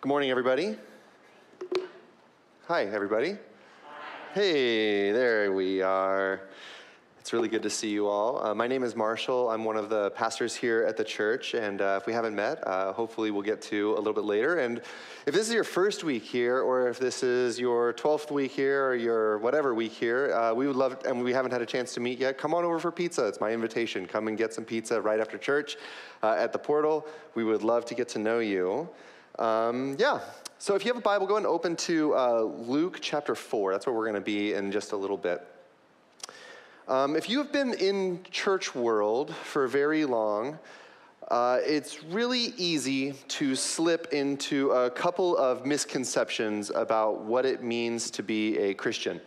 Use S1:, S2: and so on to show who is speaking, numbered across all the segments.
S1: Good morning, everybody. Hi, everybody. Hey, there we are. It's really good to see you all. Uh, my name is Marshall. I'm one of the pastors here at the church, and uh, if we haven't met, uh, hopefully we'll get to a little bit later. And if this is your first week here, or if this is your 12th week here, or your whatever week here, uh, we would love, and we haven't had a chance to meet yet, come on over for pizza. It's my invitation. Come and get some pizza right after church uh, at the portal. We would love to get to know you. Um, yeah, so if you have a Bible, go and open to uh, Luke chapter 4. That's where we're going to be in just a little bit. Um, if you have been in church world for very long, uh, it's really easy to slip into a couple of misconceptions about what it means to be a Christian.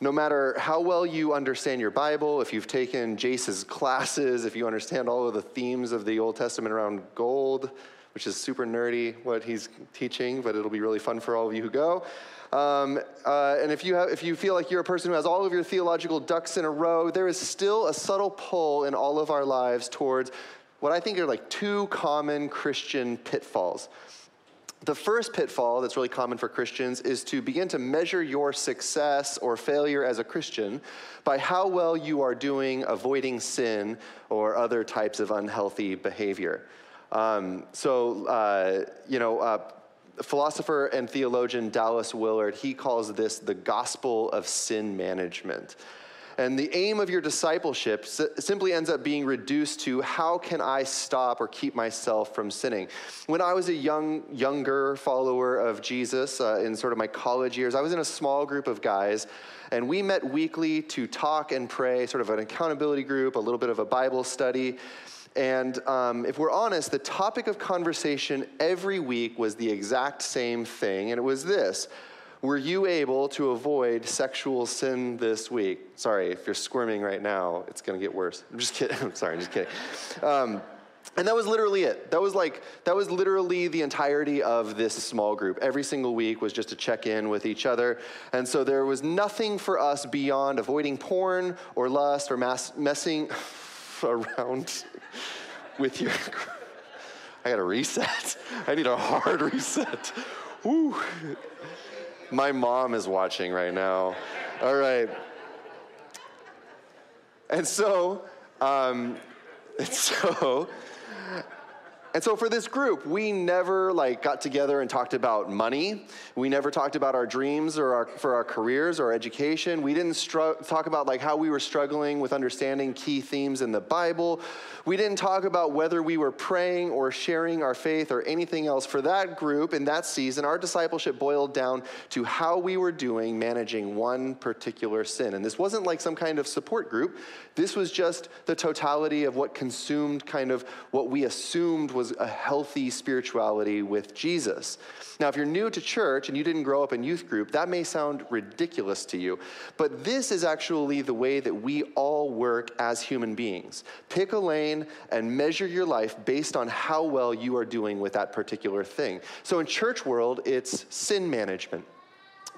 S1: No matter how well you understand your Bible, if you've taken Jace's classes, if you understand all of the themes of the Old Testament around gold, which is super nerdy what he's teaching, but it'll be really fun for all of you who go. Um, uh, and if you, have, if you feel like you're a person who has all of your theological ducks in a row, there is still a subtle pull in all of our lives towards what I think are like two common Christian pitfalls. The first pitfall that's really common for Christians is to begin to measure your success or failure as a Christian by how well you are doing avoiding sin or other types of unhealthy behavior. Um, so, uh, you know, uh, philosopher and theologian Dallas Willard, he calls this the gospel of sin management. And the aim of your discipleship simply ends up being reduced to how can I stop or keep myself from sinning? When I was a young, younger follower of Jesus uh, in sort of my college years, I was in a small group of guys, and we met weekly to talk and pray, sort of an accountability group, a little bit of a Bible study. And um, if we're honest, the topic of conversation every week was the exact same thing, and it was this Were you able to avoid sexual sin this week? Sorry, if you're squirming right now, it's going to get worse. I'm just kidding. I'm sorry, I'm just kidding. Um, and that was literally it. That was like, that was literally the entirety of this small group. Every single week was just to check in with each other. And so there was nothing for us beyond avoiding porn or lust or mass, messing around with your. I got a reset. I need a hard reset. Woo. My mom is watching right now. All right. And so, um, and so, and so for this group, we never like got together and talked about money. We never talked about our dreams or our, for our careers or education. We didn't stru- talk about like how we were struggling with understanding key themes in the Bible. We didn't talk about whether we were praying or sharing our faith or anything else. For that group in that season, our discipleship boiled down to how we were doing managing one particular sin. And this wasn't like some kind of support group. This was just the totality of what consumed kind of what we assumed was a healthy spirituality with Jesus. Now, if you're new to church and you didn't grow up in youth group, that may sound ridiculous to you. But this is actually the way that we all work as human beings. Pick a lane and measure your life based on how well you are doing with that particular thing. So in church world, it's sin management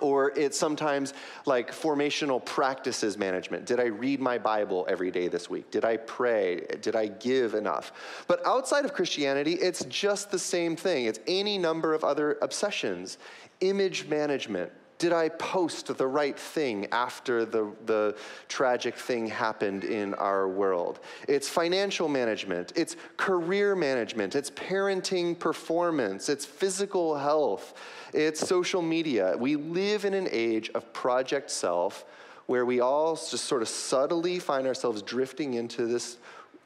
S1: or it's sometimes like formational practices management. Did I read my Bible every day this week? Did I pray? Did I give enough? But outside of Christianity, it's just the same thing. It's any number of other obsessions. Image management. Did I post the right thing after the, the tragic thing happened in our world? It's financial management, it's career management, it's parenting performance, it's physical health it's social media. We live in an age of project self where we all just sort of subtly find ourselves drifting into this,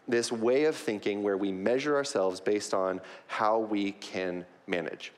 S1: this way of thinking where we measure ourselves based on how we can manage.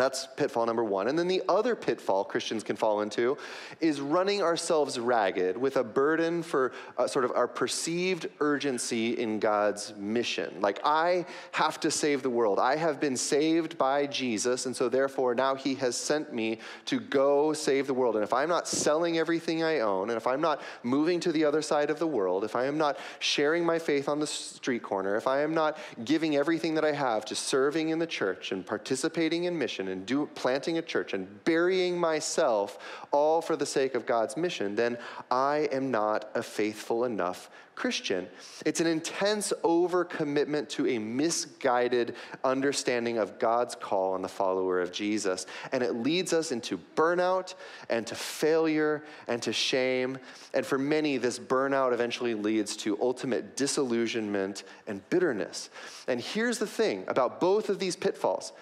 S1: That's pitfall number one. And then the other pitfall Christians can fall into is running ourselves ragged with a burden for uh, sort of our perceived urgency in God's mission. Like, I have to save the world. I have been saved by Jesus, and so therefore now he has sent me to go save the world. And if I'm not selling everything I own, and if I'm not moving to the other side of the world, if I am not sharing my faith on the street corner, if I am not giving everything that I have to serving in the church and participating in mission, and do, planting a church and burying myself all for the sake of God's mission, then I am not a faithful enough Christian. It's an intense overcommitment to a misguided understanding of God's call on the follower of Jesus. And it leads us into burnout and to failure and to shame. And for many, this burnout eventually leads to ultimate disillusionment and bitterness. And here's the thing about both of these pitfalls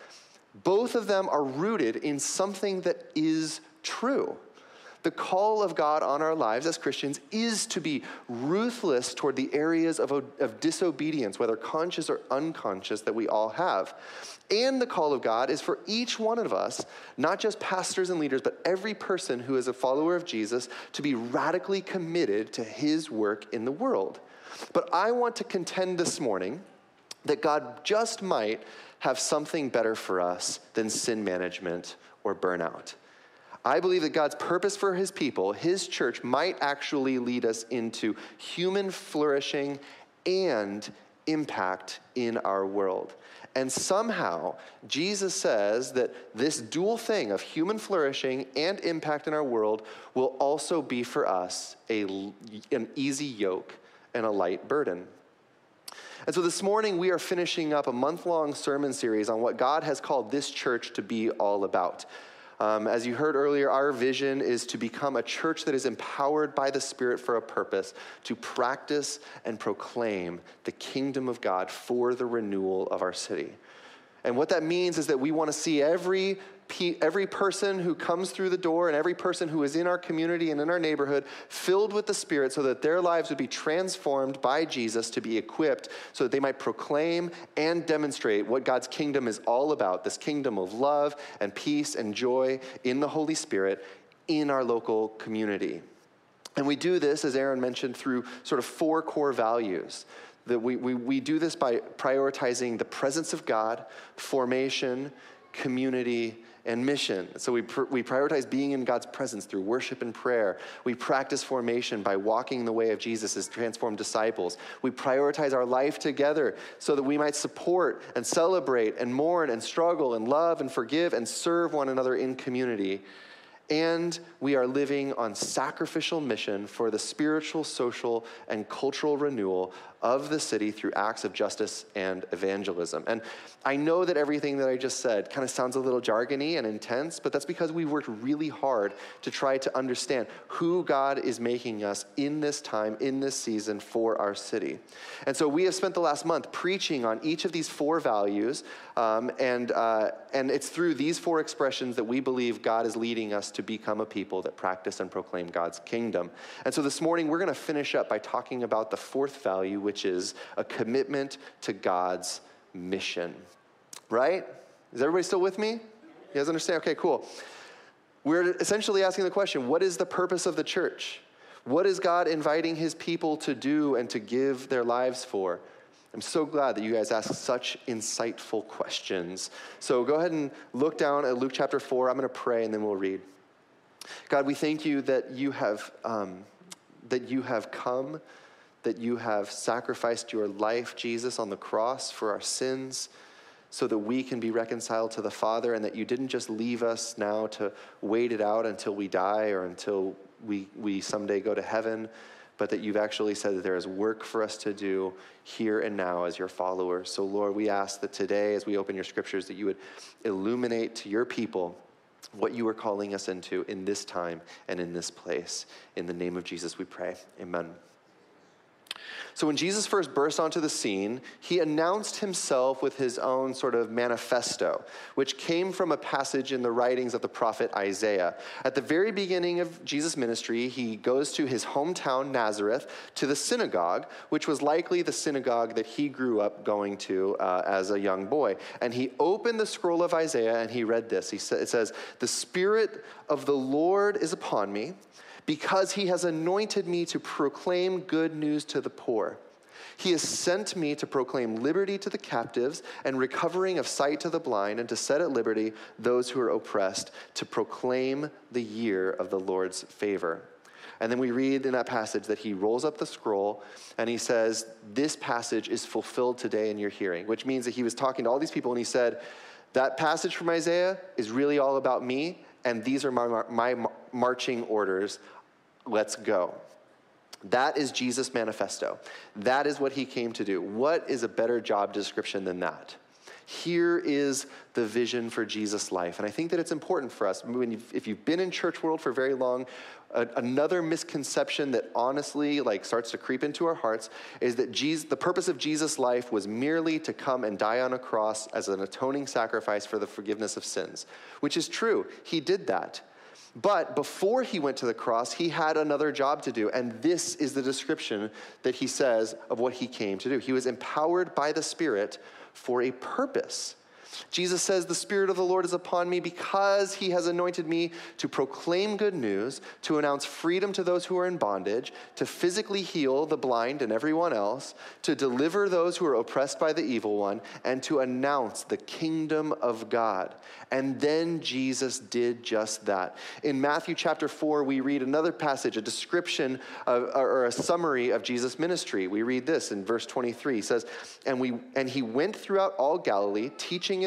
S1: both of them are rooted in something that is true. The call of God on our lives as Christians is to be ruthless toward the areas of, of disobedience, whether conscious or unconscious, that we all have. And the call of God is for each one of us, not just pastors and leaders, but every person who is a follower of Jesus, to be radically committed to his work in the world. But I want to contend this morning that God just might have something better for us than sin management or burnout. I believe that God's purpose for his people, his church, might actually lead us into human flourishing and impact in our world. And somehow, Jesus says that this dual thing of human flourishing and impact in our world will also be for us a, an easy yoke and a light burden. And so this morning, we are finishing up a month long sermon series on what God has called this church to be all about. Um, as you heard earlier, our vision is to become a church that is empowered by the Spirit for a purpose, to practice and proclaim the kingdom of God for the renewal of our city. And what that means is that we want to see every every person who comes through the door and every person who is in our community and in our neighborhood filled with the Spirit so that their lives would be transformed by Jesus to be equipped so that they might proclaim and demonstrate what God's kingdom is all about this kingdom of love and peace and joy in the Holy Spirit in our local community. And we do this, as Aaron mentioned, through sort of four core values that we, we, we do this by prioritizing the presence of God, formation, community, and mission. So we, pr- we prioritize being in God's presence through worship and prayer. We practice formation by walking the way of Jesus as transformed disciples. We prioritize our life together so that we might support and celebrate and mourn and struggle and love and forgive and serve one another in community and we are living on sacrificial mission for the spiritual, social, and cultural renewal of the city through acts of justice and evangelism. And I know that everything that I just said kind of sounds a little jargony and intense, but that's because we worked really hard to try to understand who God is making us in this time, in this season for our city. And so we have spent the last month preaching on each of these four values, um, and, uh, and it's through these four expressions that we believe God is leading us to become a people that practice and proclaim God's kingdom. And so this morning, we're going to finish up by talking about the fourth value, which is a commitment to God's mission. Right? Is everybody still with me? You guys understand? Okay, cool. We're essentially asking the question what is the purpose of the church? What is God inviting his people to do and to give their lives for? I'm so glad that you guys ask such insightful questions. So go ahead and look down at Luke chapter 4. I'm going to pray and then we'll read. God, we thank you that you have, um, that you have come, that you have sacrificed your life, Jesus, on the cross for our sins so that we can be reconciled to the Father, and that you didn't just leave us now to wait it out until we die or until we, we someday go to heaven, but that you've actually said that there is work for us to do here and now as your followers. So, Lord, we ask that today, as we open your scriptures, that you would illuminate to your people what you are calling us into in this time and in this place. In the name of Jesus, we pray. Amen. So, when Jesus first burst onto the scene, he announced himself with his own sort of manifesto, which came from a passage in the writings of the prophet Isaiah. At the very beginning of Jesus' ministry, he goes to his hometown, Nazareth, to the synagogue, which was likely the synagogue that he grew up going to uh, as a young boy. And he opened the scroll of Isaiah and he read this. He sa- it says, The Spirit of the Lord is upon me because he has anointed me to proclaim good news to the poor. He has sent me to proclaim liberty to the captives and recovering of sight to the blind, and to set at liberty those who are oppressed, to proclaim the year of the Lord's favor. And then we read in that passage that he rolls up the scroll and he says, This passage is fulfilled today in your hearing, which means that he was talking to all these people and he said, That passage from Isaiah is really all about me, and these are my, my marching orders. Let's go. That is Jesus' manifesto. That is what he came to do. What is a better job description than that? Here is the vision for Jesus' life. And I think that it's important for us. You've, if you've been in church world for very long, a, another misconception that honestly like starts to creep into our hearts is that Jesus, the purpose of Jesus' life was merely to come and die on a cross as an atoning sacrifice for the forgiveness of sins, which is true. He did that. But before he went to the cross, he had another job to do. And this is the description that he says of what he came to do. He was empowered by the Spirit for a purpose. Jesus says, The Spirit of the Lord is upon me because he has anointed me to proclaim good news, to announce freedom to those who are in bondage, to physically heal the blind and everyone else, to deliver those who are oppressed by the evil one, and to announce the kingdom of God. And then Jesus did just that. In Matthew chapter 4, we read another passage, a description of, or a summary of Jesus' ministry. We read this in verse 23. He says, and, we, and he went throughout all Galilee, teaching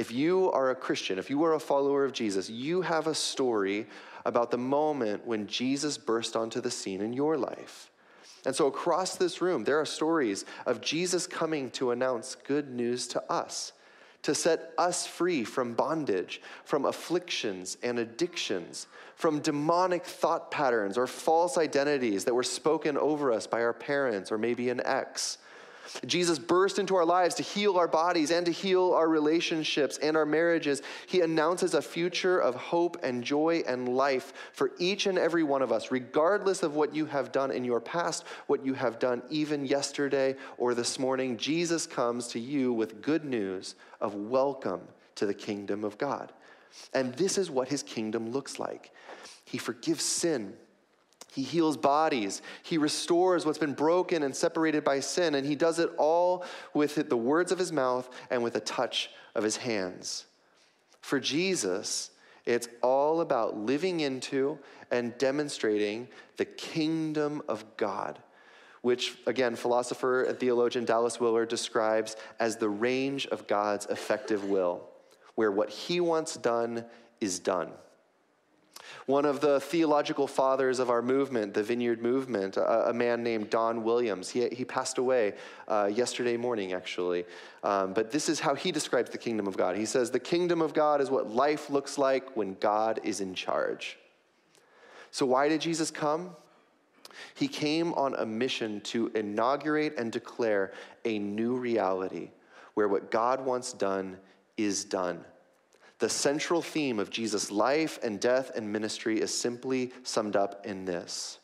S1: If you are a Christian, if you are a follower of Jesus, you have a story about the moment when Jesus burst onto the scene in your life. And so, across this room, there are stories of Jesus coming to announce good news to us, to set us free from bondage, from afflictions and addictions, from demonic thought patterns or false identities that were spoken over us by our parents or maybe an ex Jesus burst into our lives to heal our bodies and to heal our relationships and our marriages. He announces a future of hope and joy and life for each and every one of us, regardless of what you have done in your past, what you have done even yesterday or this morning. Jesus comes to you with good news of welcome to the kingdom of God. And this is what his kingdom looks like. He forgives sin he heals bodies. He restores what's been broken and separated by sin. And he does it all with the words of his mouth and with a touch of his hands. For Jesus, it's all about living into and demonstrating the kingdom of God, which, again, philosopher and theologian Dallas Willard describes as the range of God's effective will, where what he wants done is done. One of the theological fathers of our movement, the Vineyard Movement, a, a man named Don Williams, he, he passed away uh, yesterday morning, actually. Um, but this is how he describes the kingdom of God. He says, The kingdom of God is what life looks like when God is in charge. So, why did Jesus come? He came on a mission to inaugurate and declare a new reality where what God wants done is done. The central theme of Jesus' life and death and ministry is simply summed up in this.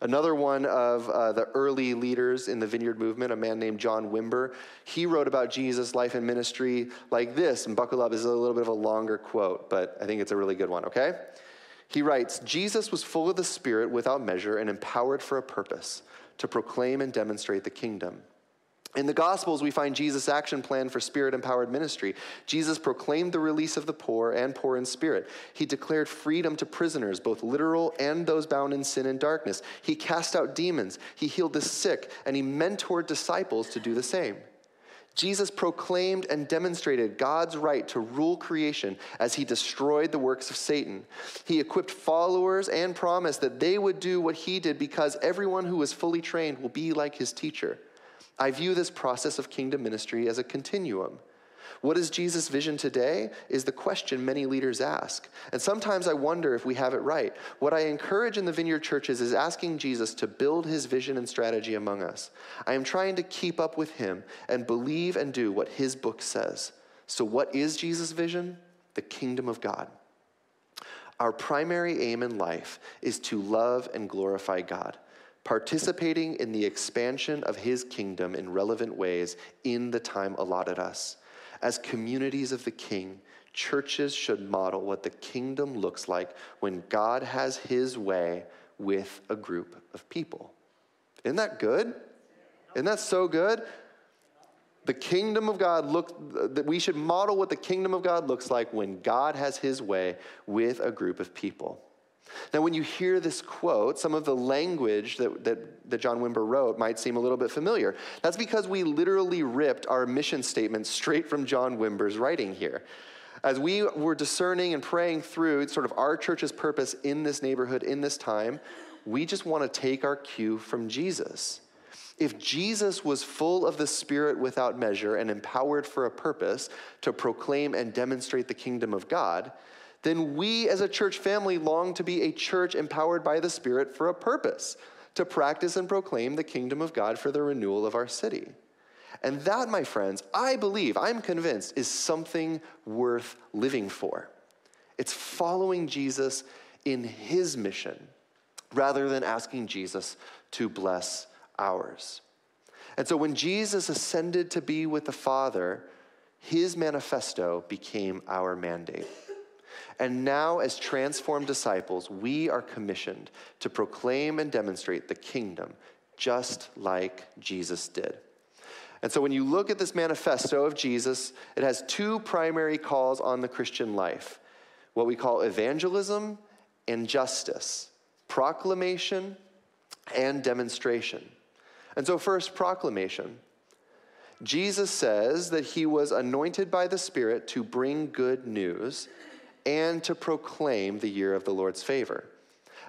S1: Another one of uh, the early leaders in the vineyard movement, a man named John Wimber, he wrote about Jesus' life and ministry like this, and buckle up, is a little bit of a longer quote, but I think it's a really good one, okay? He writes Jesus was full of the Spirit without measure and empowered for a purpose to proclaim and demonstrate the kingdom. In the Gospels, we find Jesus' action plan for spirit empowered ministry. Jesus proclaimed the release of the poor and poor in spirit. He declared freedom to prisoners, both literal and those bound in sin and darkness. He cast out demons. He healed the sick, and he mentored disciples to do the same. Jesus proclaimed and demonstrated God's right to rule creation as he destroyed the works of Satan. He equipped followers and promised that they would do what he did because everyone who is fully trained will be like his teacher. I view this process of kingdom ministry as a continuum. What is Jesus' vision today is the question many leaders ask. And sometimes I wonder if we have it right. What I encourage in the vineyard churches is asking Jesus to build his vision and strategy among us. I am trying to keep up with him and believe and do what his book says. So, what is Jesus' vision? The kingdom of God. Our primary aim in life is to love and glorify God participating in the expansion of his kingdom in relevant ways in the time allotted us. As communities of the king, churches should model what the kingdom looks like when God has his way with a group of people. Isn't that good? Isn't that so good? The kingdom of God look that we should model what the kingdom of God looks like when God has his way with a group of people. Now, when you hear this quote, some of the language that, that, that, John Wimber wrote might seem a little bit familiar. That's because we literally ripped our mission statement straight from John Wimber's writing here. As we were discerning and praying through sort of our church's purpose in this neighborhood, in this time, we just want to take our cue from Jesus. If Jesus was full of the Spirit without measure and empowered for a purpose to proclaim and demonstrate the kingdom of God, then we as a church family long to be a church empowered by the Spirit for a purpose to practice and proclaim the kingdom of God for the renewal of our city. And that, my friends, I believe, I'm convinced, is something worth living for. It's following Jesus in his mission rather than asking Jesus to bless ours. And so when Jesus ascended to be with the Father, his manifesto became our mandate. And now, as transformed disciples, we are commissioned to proclaim and demonstrate the kingdom just like Jesus did. And so, when you look at this manifesto of Jesus, it has two primary calls on the Christian life what we call evangelism and justice, proclamation and demonstration. And so, first, proclamation. Jesus says that he was anointed by the Spirit to bring good news and to proclaim the year of the Lord's favor.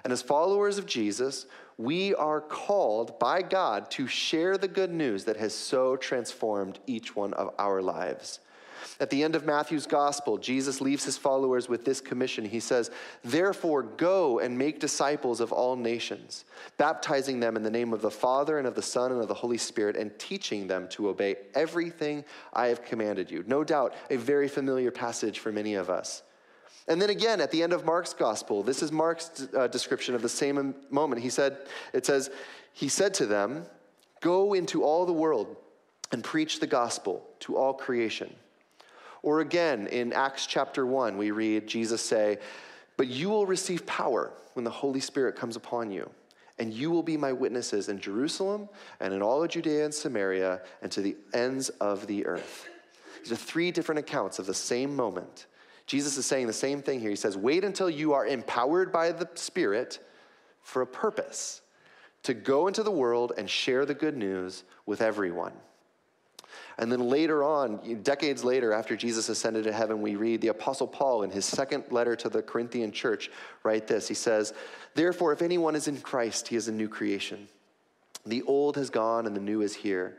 S1: And as followers of Jesus, we are called by God to share the good news that has so transformed each one of our lives. At the end of Matthew's gospel, Jesus leaves his followers with this commission. He says, Therefore, go and make disciples of all nations, baptizing them in the name of the Father and of the Son and of the Holy Spirit, and teaching them to obey everything I have commanded you. No doubt, a very familiar passage for many of us. And then again, at the end of Mark's gospel, this is Mark's uh, description of the same moment. He said, it says, He said to them, Go into all the world and preach the gospel to all creation. Or again, in Acts chapter 1, we read Jesus say, But you will receive power when the Holy Spirit comes upon you, and you will be my witnesses in Jerusalem and in all of Judea and Samaria and to the ends of the earth. These are three different accounts of the same moment. Jesus is saying the same thing here. He says, Wait until you are empowered by the Spirit for a purpose to go into the world and share the good news with everyone. And then later on, decades later, after Jesus ascended to heaven, we read the Apostle Paul in his second letter to the Corinthian church write this. He says, Therefore, if anyone is in Christ, he is a new creation. The old has gone and the new is here.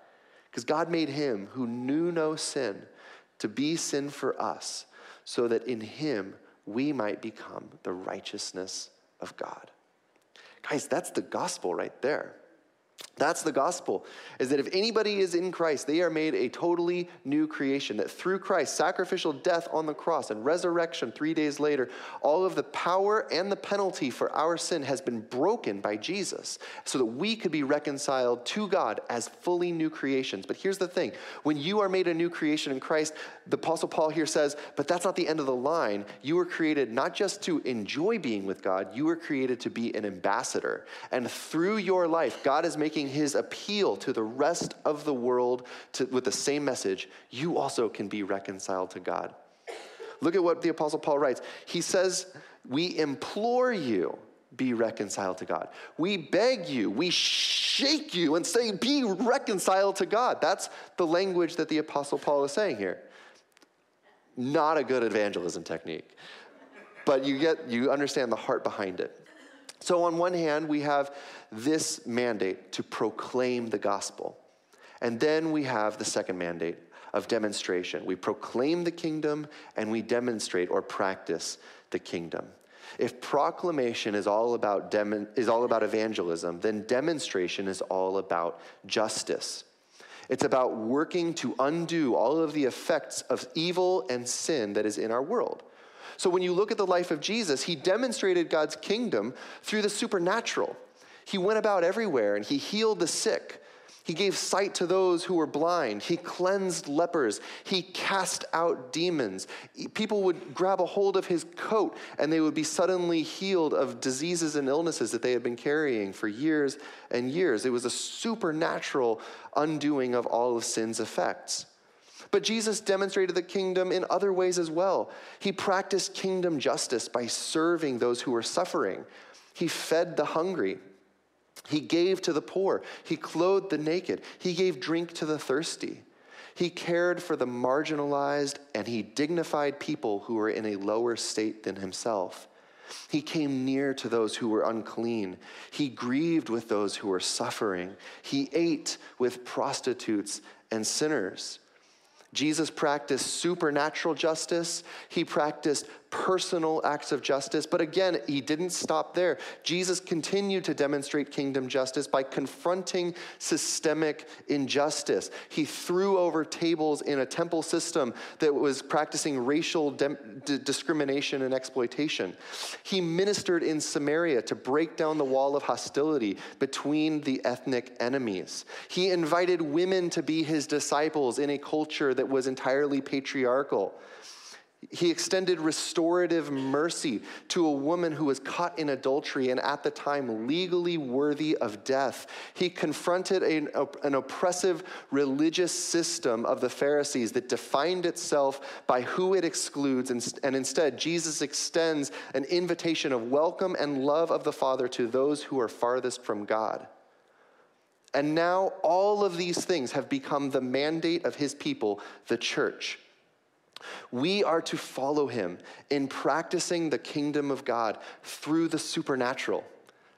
S1: Because God made him who knew no sin to be sin for us, so that in him we might become the righteousness of God. Guys, that's the gospel right there. That's the gospel, is that if anybody is in Christ, they are made a totally new creation. That through Christ's sacrificial death on the cross and resurrection three days later, all of the power and the penalty for our sin has been broken by Jesus so that we could be reconciled to God as fully new creations. But here's the thing when you are made a new creation in Christ, the Apostle Paul here says, but that's not the end of the line. You were created not just to enjoy being with God, you were created to be an ambassador. And through your life, God is making his appeal to the rest of the world to, with the same message, you also can be reconciled to God. Look at what the Apostle Paul writes. He says, We implore you, be reconciled to God. We beg you, we shake you and say, Be reconciled to God. That's the language that the Apostle Paul is saying here. Not a good evangelism technique, but you get you understand the heart behind it. So, on one hand, we have this mandate to proclaim the gospel. And then we have the second mandate of demonstration. We proclaim the kingdom and we demonstrate or practice the kingdom. If proclamation is all about dem- is all about evangelism, then demonstration is all about justice. It's about working to undo all of the effects of evil and sin that is in our world. So when you look at the life of Jesus, he demonstrated God's kingdom through the supernatural. He went about everywhere and he healed the sick. He gave sight to those who were blind. He cleansed lepers. He cast out demons. People would grab a hold of his coat and they would be suddenly healed of diseases and illnesses that they had been carrying for years and years. It was a supernatural undoing of all of sin's effects. But Jesus demonstrated the kingdom in other ways as well. He practiced kingdom justice by serving those who were suffering. He fed the hungry. He gave to the poor. He clothed the naked. He gave drink to the thirsty. He cared for the marginalized and he dignified people who were in a lower state than himself. He came near to those who were unclean. He grieved with those who were suffering. He ate with prostitutes and sinners. Jesus practiced supernatural justice. He practiced personal acts of justice. But again, he didn't stop there. Jesus continued to demonstrate kingdom justice by confronting systemic injustice. He threw over tables in a temple system that was practicing racial de- discrimination and exploitation. He ministered in Samaria to break down the wall of hostility between the ethnic enemies. He invited women to be his disciples in a culture that was entirely patriarchal. He extended restorative mercy to a woman who was caught in adultery and at the time legally worthy of death. He confronted an, an, oppressive religious system of the Pharisees that defined itself by who it excludes, and, and instead, Jesus extends an invitation of welcome and love of the Father to those who are farthest from God. And now, all of these things have become the mandate of his people, the church. We are to follow him in practicing the kingdom of God through the supernatural.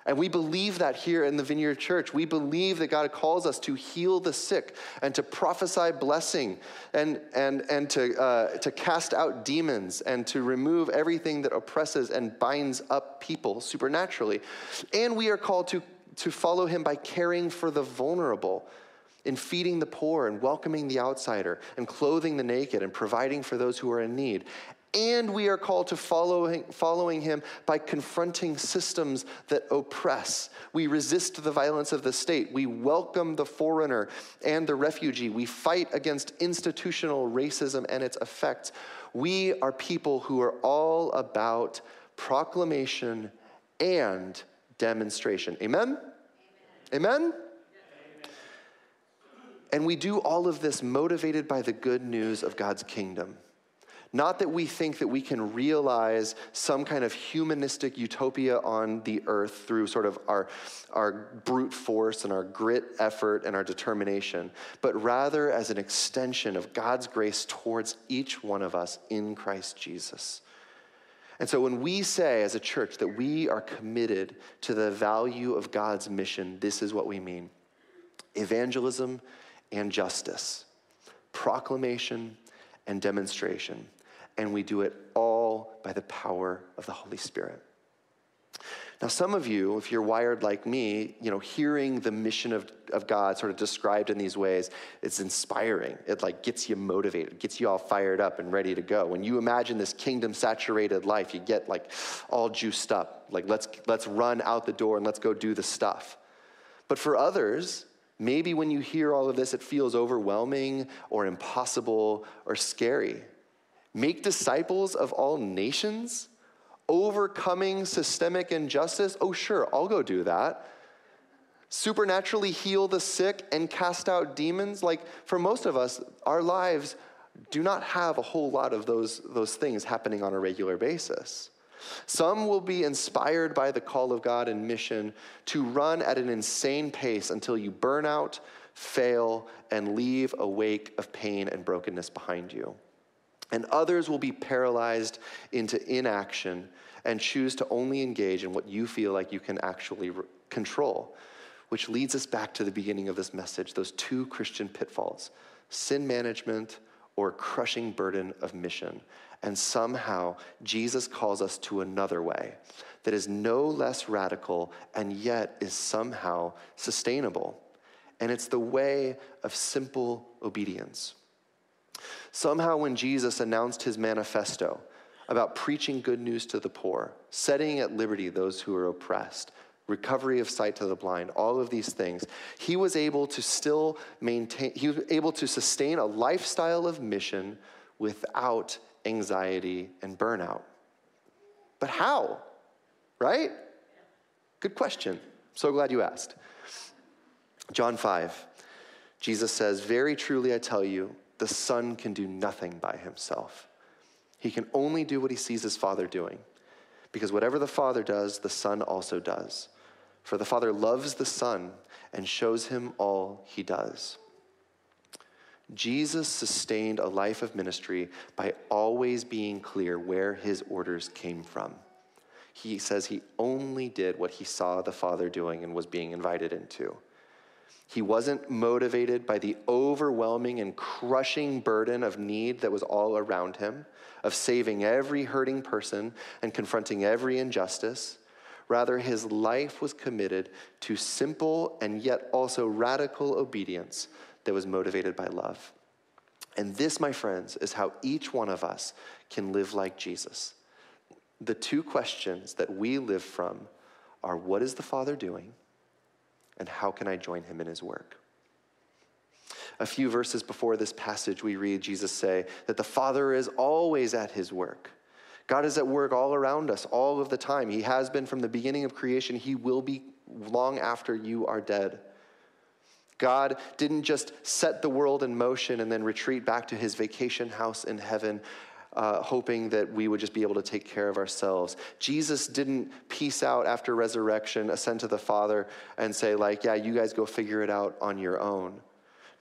S1: And we believe that here in the Vineyard Church. We believe that God calls us to heal the sick and to prophesy blessing and, and, and to, uh, to cast out demons and to remove everything that oppresses and binds up people supernaturally. And we are called to, to follow him by caring for the vulnerable in feeding the poor and welcoming the outsider and clothing the naked and providing for those who are in need. And we are called to following, following him by confronting systems that oppress. We resist the violence of the state. We welcome the foreigner and the refugee. We fight against institutional racism and its effects. We are people who are all about proclamation and demonstration. Amen? Amen? Amen? And we do all of this motivated by the good news of God's kingdom. Not that we think that we can realize some kind of humanistic utopia on the earth through sort of our, our brute force and our grit, effort, and our determination, but rather as an extension of God's grace towards each one of us in Christ Jesus. And so when we say as a church that we are committed to the value of God's mission, this is what we mean evangelism and justice, proclamation and demonstration. And we do it all by the power of the Holy Spirit. Now, some of you, if you're wired like me, you know, hearing the mission of, of God sort of described in these ways, it's inspiring. It like gets you motivated, gets you all fired up and ready to go. When you imagine this kingdom saturated life, you get like all juiced up. Like let's let's run out the door and let's go do the stuff. But for others, Maybe when you hear all of this, it feels overwhelming or impossible or scary. Make disciples of all nations? Overcoming systemic injustice? Oh, sure, I'll go do that. Supernaturally heal the sick and cast out demons? Like, for most of us, our lives do not have a whole lot of those, those things happening on a regular basis. Some will be inspired by the call of God and mission to run at an insane pace until you burn out, fail, and leave a wake of pain and brokenness behind you. And others will be paralyzed into inaction and choose to only engage in what you feel like you can actually control, which leads us back to the beginning of this message those two Christian pitfalls sin management, or crushing burden of mission. And somehow, Jesus calls us to another way that is no less radical and yet is somehow sustainable. And it's the way of simple obedience. Somehow, when Jesus announced his manifesto about preaching good news to the poor, setting at liberty those who are oppressed, recovery of sight to the blind, all of these things, he was able to still maintain, he was able to sustain a lifestyle of mission without anxiety and burnout. But how? Right? Good question. So glad you asked. John 5, Jesus says, Very truly I tell you, the Son can do nothing by himself. He can only do what he sees his Father doing. Because whatever the Father does, the Son also does. For the Father loves the Son and shows him all he does. Jesus sustained a life of ministry by always being clear where his orders came from. He says he only did what he saw the Father doing and was being invited into. He wasn't motivated by the overwhelming and crushing burden of need that was all around him, of saving every hurting person and confronting every injustice. Rather, his life was committed to simple and yet also radical obedience that was motivated by love. And this, my friends, is how each one of us can live like Jesus. The two questions that we live from are what is the Father doing? And how can I join him in his work? A few verses before this passage, we read Jesus say that the Father is always at his work. God is at work all around us all of the time. He has been from the beginning of creation, He will be long after you are dead. God didn't just set the world in motion and then retreat back to his vacation house in heaven, uh, hoping that we would just be able to take care of ourselves. Jesus didn't peace out after resurrection, ascend to the Father, and say, like, yeah, you guys go figure it out on your own.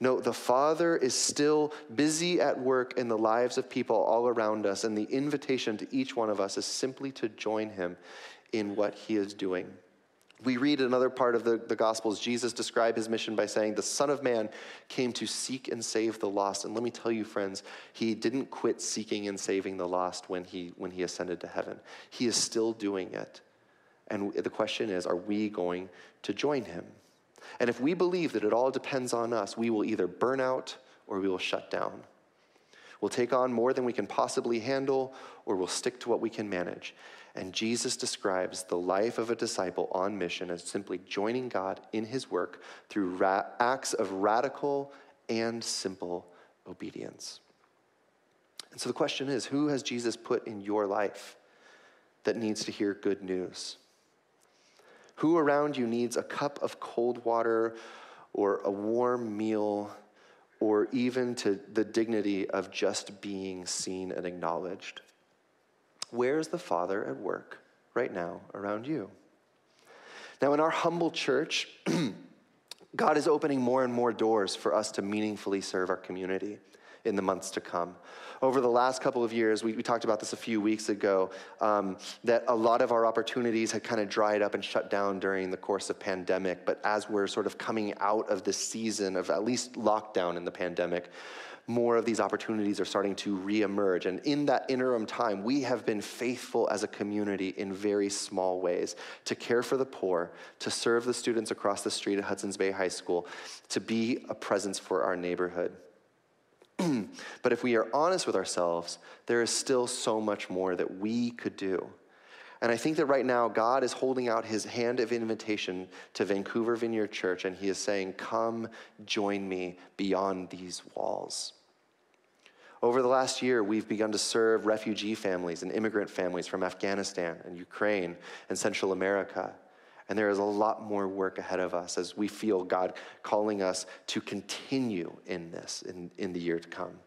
S1: No, the Father is still busy at work in the lives of people all around us, and the invitation to each one of us is simply to join him in what he is doing. We read another part of the, the Gospels, Jesus described his mission by saying, The Son of Man came to seek and save the lost. And let me tell you, friends, he didn't quit seeking and saving the lost when he, when he ascended to heaven. He is still doing it. And the question is, are we going to join him? And if we believe that it all depends on us, we will either burn out or we will shut down. We'll take on more than we can possibly handle, or we'll stick to what we can manage. And Jesus describes the life of a disciple on mission as simply joining God in his work through ra- acts of radical and simple obedience. And so the question is who has Jesus put in your life that needs to hear good news? Who around you needs a cup of cold water or a warm meal or even to the dignity of just being seen and acknowledged? Where's the Father at work right now around you? Now, in our humble church, God is opening more and more doors for us to meaningfully serve our community in the months to come. Over the last couple of years, we, we talked about this a few weeks ago, um, that a lot of our opportunities had kind of dried up and shut down during the course of pandemic. But as we're sort of coming out of this season of at least lockdown in the pandemic, more of these opportunities are starting to reemerge. And in that interim time, we have been faithful as a community in very small ways to care for the poor, to serve the students across the street at Hudson's Bay High School, to be a presence for our neighborhood. but if we are honest with ourselves, there is still so much more that we could do. And I think that right now, God is holding out his hand of invitation to Vancouver Vineyard Church, and he is saying, Come join me beyond these walls. Over the last year, we've begun to serve refugee families and immigrant families from Afghanistan and Ukraine and Central America. And there is a lot more work ahead of us as we feel God calling us to continue in this in, in the year to come.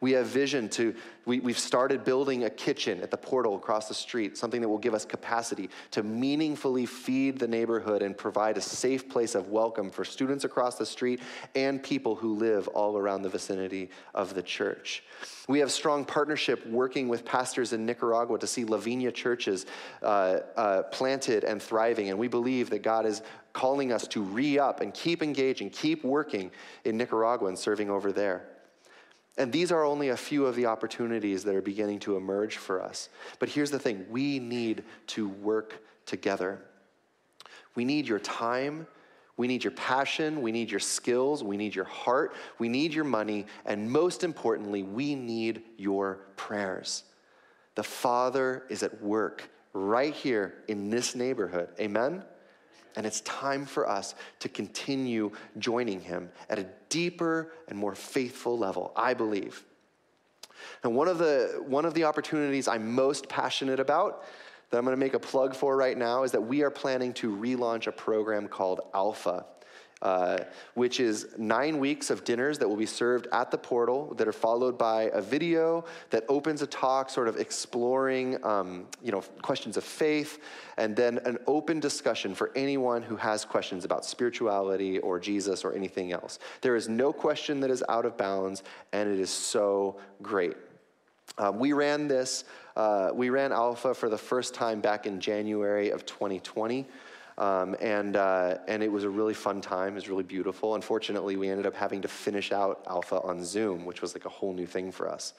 S1: We have vision to, we, we've started building a kitchen at the portal across the street, something that will give us capacity to meaningfully feed the neighborhood and provide a safe place of welcome for students across the street and people who live all around the vicinity of the church. We have strong partnership working with pastors in Nicaragua to see La Viña churches uh, uh, planted and thriving, and we believe that God is calling us to re up and keep engaging, keep working in Nicaragua and serving over there. And these are only a few of the opportunities that are beginning to emerge for us. But here's the thing we need to work together. We need your time. We need your passion. We need your skills. We need your heart. We need your money. And most importantly, we need your prayers. The Father is at work right here in this neighborhood. Amen? And it's time for us to continue joining him at a deeper and more faithful level, I believe. And one of the, one of the opportunities I'm most passionate about that I'm going to make a plug for right now is that we are planning to relaunch a program called Alpha. Uh, which is nine weeks of dinners that will be served at the portal that are followed by a video that opens a talk sort of exploring um, you know, questions of faith and then an open discussion for anyone who has questions about spirituality or Jesus or anything else. There is no question that is out of bounds and it is so great. Um, we ran this, uh, we ran Alpha for the first time back in January of 2020. Um, and, uh, and it was a really fun time. It was really beautiful. Unfortunately, we ended up having to finish out Alpha on Zoom, which was like a whole new thing for us.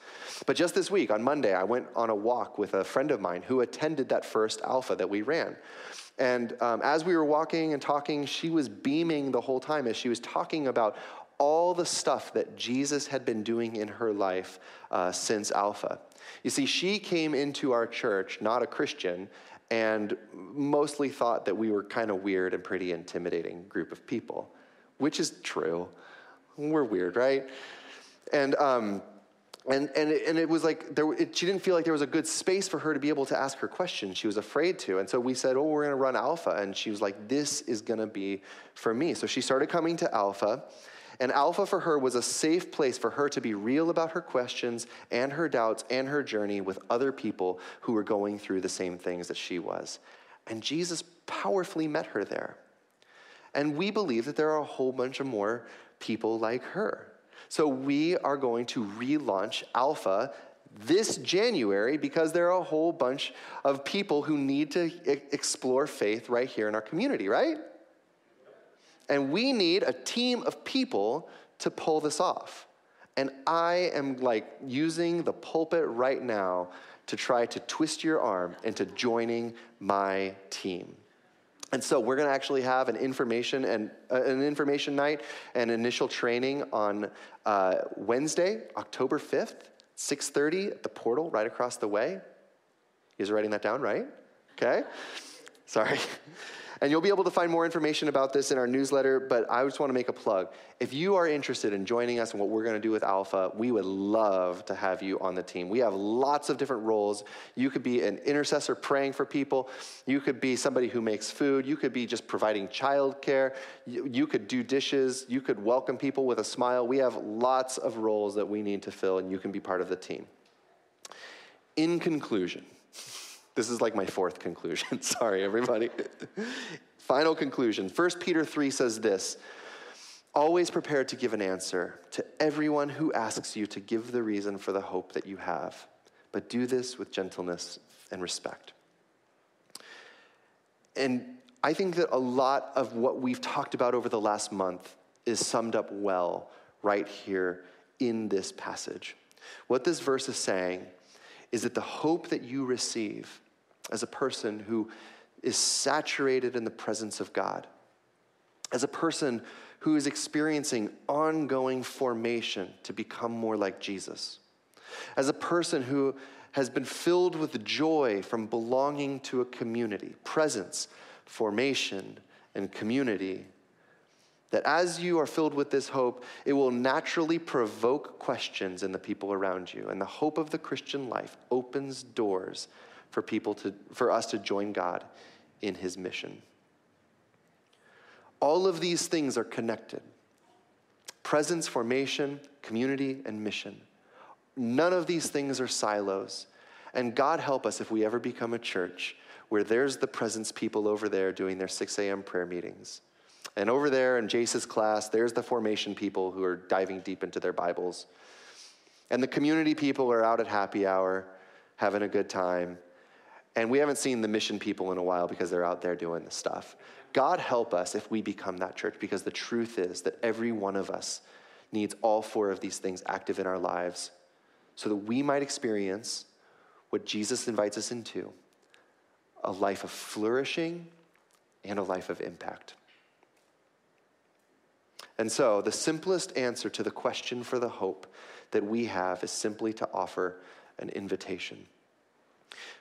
S1: But just this week, on Monday, I went on a walk with a friend of mine who attended that first Alpha that we ran. And um, as we were walking and talking, she was beaming the whole time as she was talking about all the stuff that Jesus had been doing in her life uh, since Alpha. You see, she came into our church not a Christian, and mostly thought that we were kind of weird and pretty intimidating group of people, which is true. We're weird, right? And um, and and it, and it was like there, it, she didn't feel like there was a good space for her to be able to ask her questions. She was afraid to, and so we said, "Oh, we're going to run Alpha," and she was like, "This is going to be for me." So she started coming to Alpha. And Alpha for her was a safe place for her to be real about her questions and her doubts and her journey with other people who were going through the same things that she was. And Jesus powerfully met her there. And we believe that there are a whole bunch of more people like her. So we are going to relaunch Alpha this January because there are a whole bunch of people who need to explore faith right here in our community, right? And we need a team of people to pull this off. And I am like using the pulpit right now to try to twist your arm into joining my team. And so we're going to actually have an information and uh, an information night and initial training on uh, Wednesday, October 5th, 6:30 at the portal right across the way. Are writing that down, right? Okay. Sorry. And you'll be able to find more information about this in our newsletter, but I just want to make a plug. If you are interested in joining us and what we're going to do with Alpha, we would love to have you on the team. We have lots of different roles. You could be an intercessor praying for people, you could be somebody who makes food, you could be just providing childcare, you, could do dishes, you could welcome people with a smile. We have lots of roles that we need to fill, and you can be part of the team. In conclusion, this is like my fourth conclusion. Sorry, everybody. Final conclusion. 1 Peter 3 says this Always prepare to give an answer to everyone who asks you to give the reason for the hope that you have, but do this with gentleness and respect. And I think that a lot of what we've talked about over the last month is summed up well right here in this passage. What this verse is saying is that the hope that you receive as a person who is saturated in the presence of God, as a person who is experiencing ongoing formation to become more like Jesus, as a person who has been filled with joy from belonging to a community, presence, formation, and community. That as you are filled with this hope, it will naturally provoke questions in the people around you. And the hope of the Christian life opens doors for people to, for us to join God in his mission. All of these things are connected presence, formation, community, and mission. None of these things are silos. And God help us if we ever become a church where there's the presence people over there doing their 6 a.m. prayer meetings. And over there in Jace's class, there's the formation people who are diving deep into their Bibles. And the community people are out at happy hour, having a good time. And we haven't seen the mission people in a while because they're out there doing the stuff. God help us if we become that church, because the truth is that every one of us needs all four of these things active in our lives so that we might experience what Jesus invites us into a life of flourishing and a life of impact. And so, the simplest answer to the question for the hope that we have is simply to offer an invitation.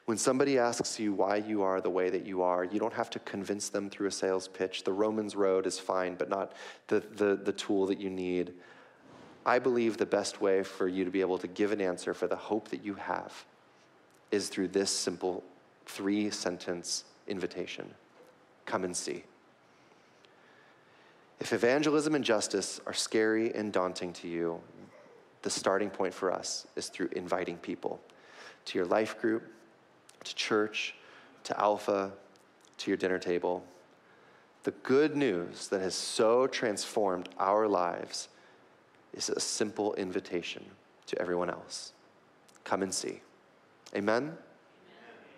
S1: When somebody asks you why you are the way that you are, you don't have to convince them through a sales pitch. The Romans road is fine, but not the, the, the tool that you need. I believe the best way for you to be able to give an answer for the hope that you have is through this simple three sentence invitation come and see. If evangelism and justice are scary and daunting to you, the starting point for us is through inviting people to your life group, to church, to Alpha, to your dinner table. The good news that has so transformed our lives is a simple invitation to everyone else come and see. Amen?